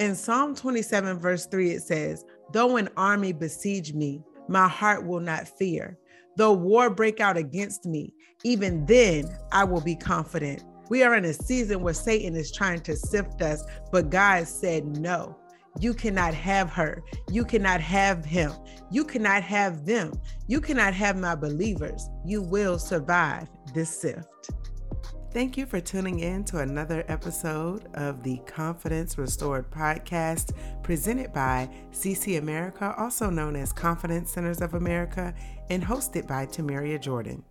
In Psalm 27, verse 3, it says, Though an army besiege me, my heart will not fear. Though war break out against me, even then I will be confident. We are in a season where Satan is trying to sift us, but God said no. You cannot have her. You cannot have him. You cannot have them. You cannot have my believers. You will survive this sift. Thank you for tuning in to another episode of the Confidence Restored podcast presented by CC America, also known as Confidence Centers of America, and hosted by Tamaria Jordan.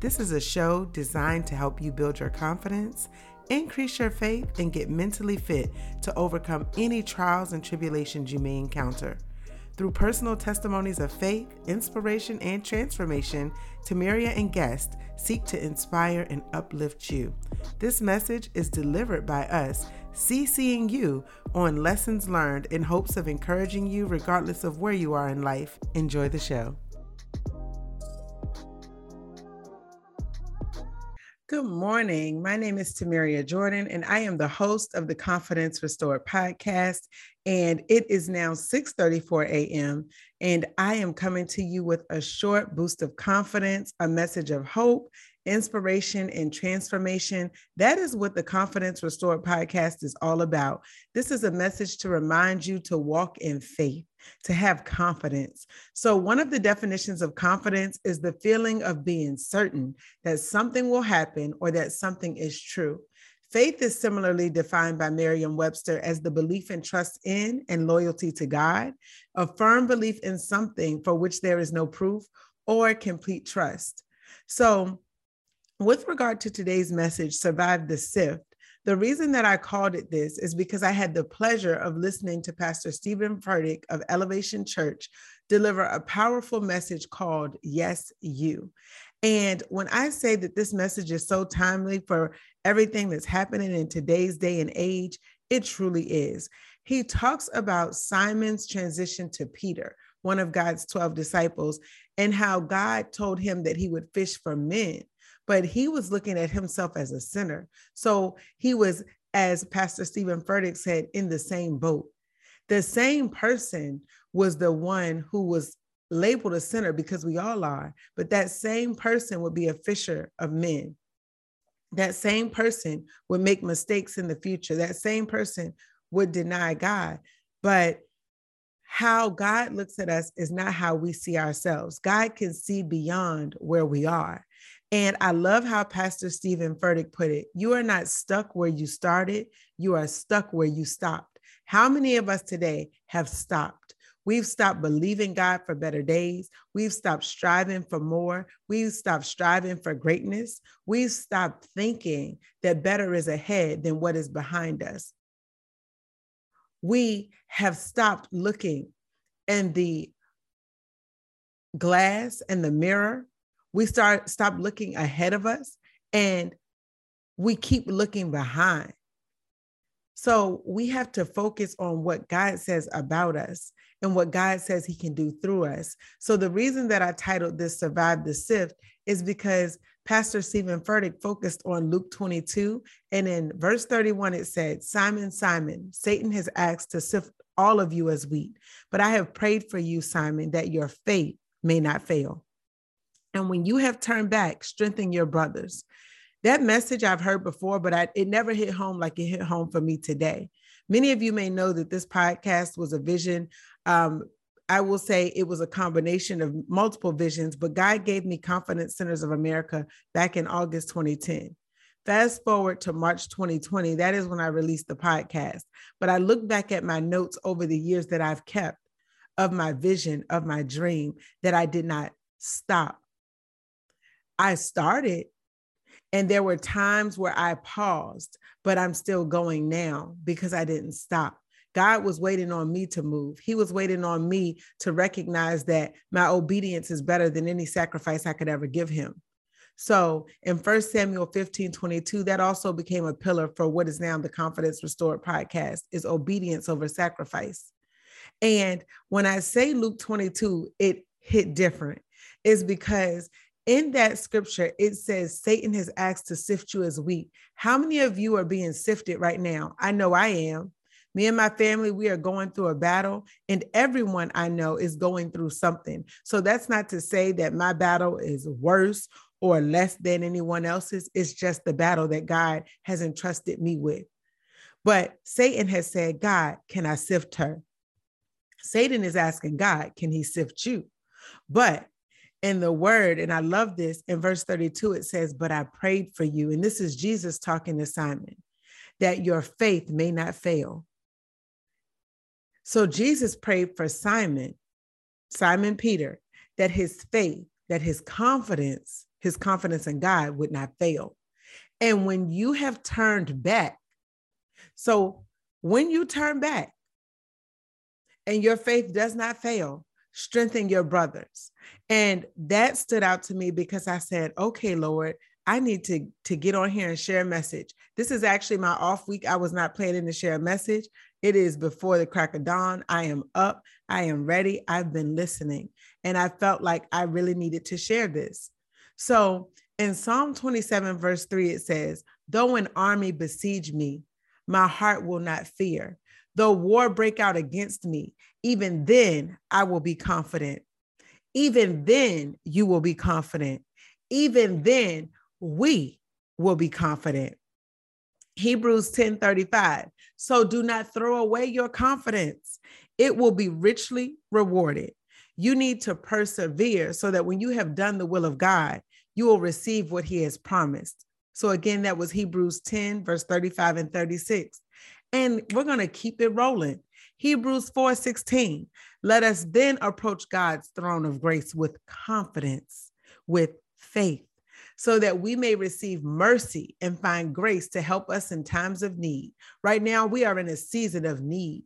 This is a show designed to help you build your confidence, increase your faith, and get mentally fit to overcome any trials and tribulations you may encounter. Through personal testimonies of faith, inspiration, and transformation, Tamaria and guests seek to inspire and uplift you. This message is delivered by us, CCing you on lessons learned in hopes of encouraging you regardless of where you are in life. Enjoy the show. Good morning. My name is Tamaria Jordan, and I am the host of the Confidence Restored podcast. And it is now 6:34 a.m. And I am coming to you with a short boost of confidence, a message of hope, inspiration, and transformation. That is what the Confidence Restored podcast is all about. This is a message to remind you to walk in faith to have confidence. So, one of the definitions of confidence is the feeling of being certain that something will happen or that something is true. Faith is similarly defined by Merriam Webster as the belief and trust in and loyalty to God, a firm belief in something for which there is no proof or complete trust. So, with regard to today's message, Survive the Sift, the reason that I called it this is because I had the pleasure of listening to Pastor Stephen Furtick of Elevation Church deliver a powerful message called Yes, You. And when I say that this message is so timely for everything that's happening in today's day and age, it truly is. He talks about Simon's transition to Peter, one of God's 12 disciples, and how God told him that he would fish for men but he was looking at himself as a sinner. So he was, as Pastor Stephen Furtick said, in the same boat. The same person was the one who was labeled a sinner because we all are, but that same person would be a fisher of men. That same person would make mistakes in the future. That same person would deny God. But how God looks at us is not how we see ourselves. God can see beyond where we are. And I love how Pastor Stephen Furtick put it. You are not stuck where you started, you are stuck where you stopped. How many of us today have stopped? We've stopped believing God for better days. We've stopped striving for more. We've stopped striving for greatness. We've stopped thinking that better is ahead than what is behind us. We have stopped looking in the glass and the mirror we start stop looking ahead of us and we keep looking behind. So we have to focus on what God says about us and what God says he can do through us. So the reason that I titled this Survive the Sift is because Pastor Stephen Furtick focused on Luke 22. And in verse 31, it said, Simon, Simon, Satan has asked to sift all of you as wheat, but I have prayed for you, Simon, that your faith may not fail. And when you have turned back, strengthen your brothers. That message I've heard before, but I, it never hit home like it hit home for me today. Many of you may know that this podcast was a vision. Um, I will say it was a combination of multiple visions, but God gave me Confidence Centers of America back in August 2010. Fast forward to March 2020, that is when I released the podcast. But I look back at my notes over the years that I've kept of my vision, of my dream, that I did not stop I started and there were times where I paused, but I'm still going now because I didn't stop. God was waiting on me to move. He was waiting on me to recognize that my obedience is better than any sacrifice I could ever give him. So in 1 Samuel 15 22, that also became a pillar for what is now the Confidence Restored podcast is obedience over sacrifice. And when I say Luke 22, it hit different, is because in that scripture, it says Satan has asked to sift you as wheat. How many of you are being sifted right now? I know I am. Me and my family, we are going through a battle, and everyone I know is going through something. So that's not to say that my battle is worse or less than anyone else's. It's just the battle that God has entrusted me with. But Satan has said, God, can I sift her? Satan is asking God, can he sift you? But in the word, and I love this in verse 32, it says, But I prayed for you. And this is Jesus talking to Simon, that your faith may not fail. So Jesus prayed for Simon, Simon Peter, that his faith, that his confidence, his confidence in God would not fail. And when you have turned back, so when you turn back and your faith does not fail, strengthen your brothers. And that stood out to me because I said, okay, Lord, I need to, to get on here and share a message. This is actually my off week. I was not planning to share a message, it is before the crack of dawn. I am up. I am ready. I've been listening. And I felt like I really needed to share this. So in Psalm 27, verse 3, it says, Though an army besiege me, my heart will not fear. Though war break out against me, even then I will be confident. Even then you will be confident. Even then we will be confident. Hebrews 10 35. So do not throw away your confidence, it will be richly rewarded. You need to persevere so that when you have done the will of God, you will receive what he has promised. So, again, that was Hebrews 10, verse 35 and 36. And we're going to keep it rolling. Hebrews 4 16. Let us then approach God's throne of grace with confidence, with faith so that we may receive mercy and find grace to help us in times of need. Right now, we are in a season of need.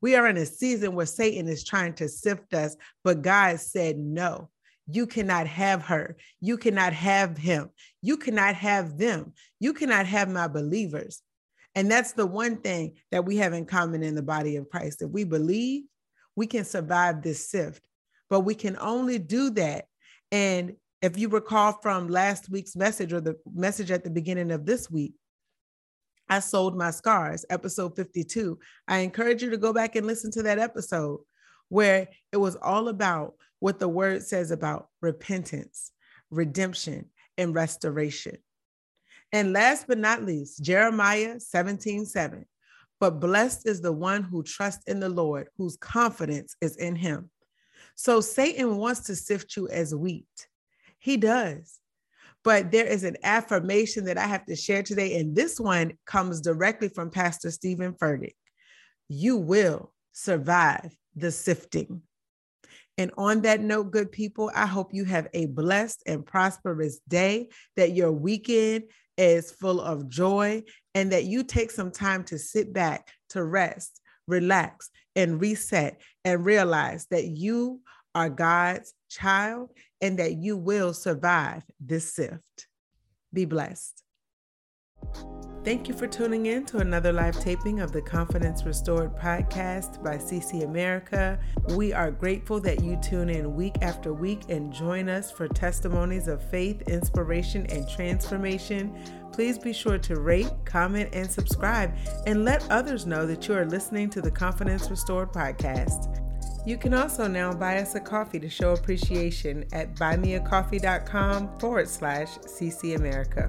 We are in a season where Satan is trying to sift us, but God said, No, you cannot have her. You cannot have him. You cannot have them. You cannot have my believers. And that's the one thing that we have in common in the body of Christ. If we believe, we can survive this sift, but we can only do that and if you recall from last week's message or the message at the beginning of this week, I sold my scars, episode 52. I encourage you to go back and listen to that episode where it was all about what the word says about repentance, redemption, and restoration. And last but not least, Jeremiah 17 7. But blessed is the one who trusts in the Lord, whose confidence is in him. So Satan wants to sift you as wheat. He does. But there is an affirmation that I have to share today. And this one comes directly from Pastor Stephen Furtick. You will survive the sifting. And on that note, good people, I hope you have a blessed and prosperous day, that your weekend is full of joy, and that you take some time to sit back, to rest, relax, and reset, and realize that you are God's child and that you will survive this sift. Be blessed. Thank you for tuning in to another live taping of the Confidence Restored podcast by CC America. We are grateful that you tune in week after week and join us for testimonies of faith, inspiration, and transformation. Please be sure to rate, comment, and subscribe, and let others know that you are listening to the Confidence Restored podcast. You can also now buy us a coffee to show appreciation at buymeacoffee.com forward slash CC America.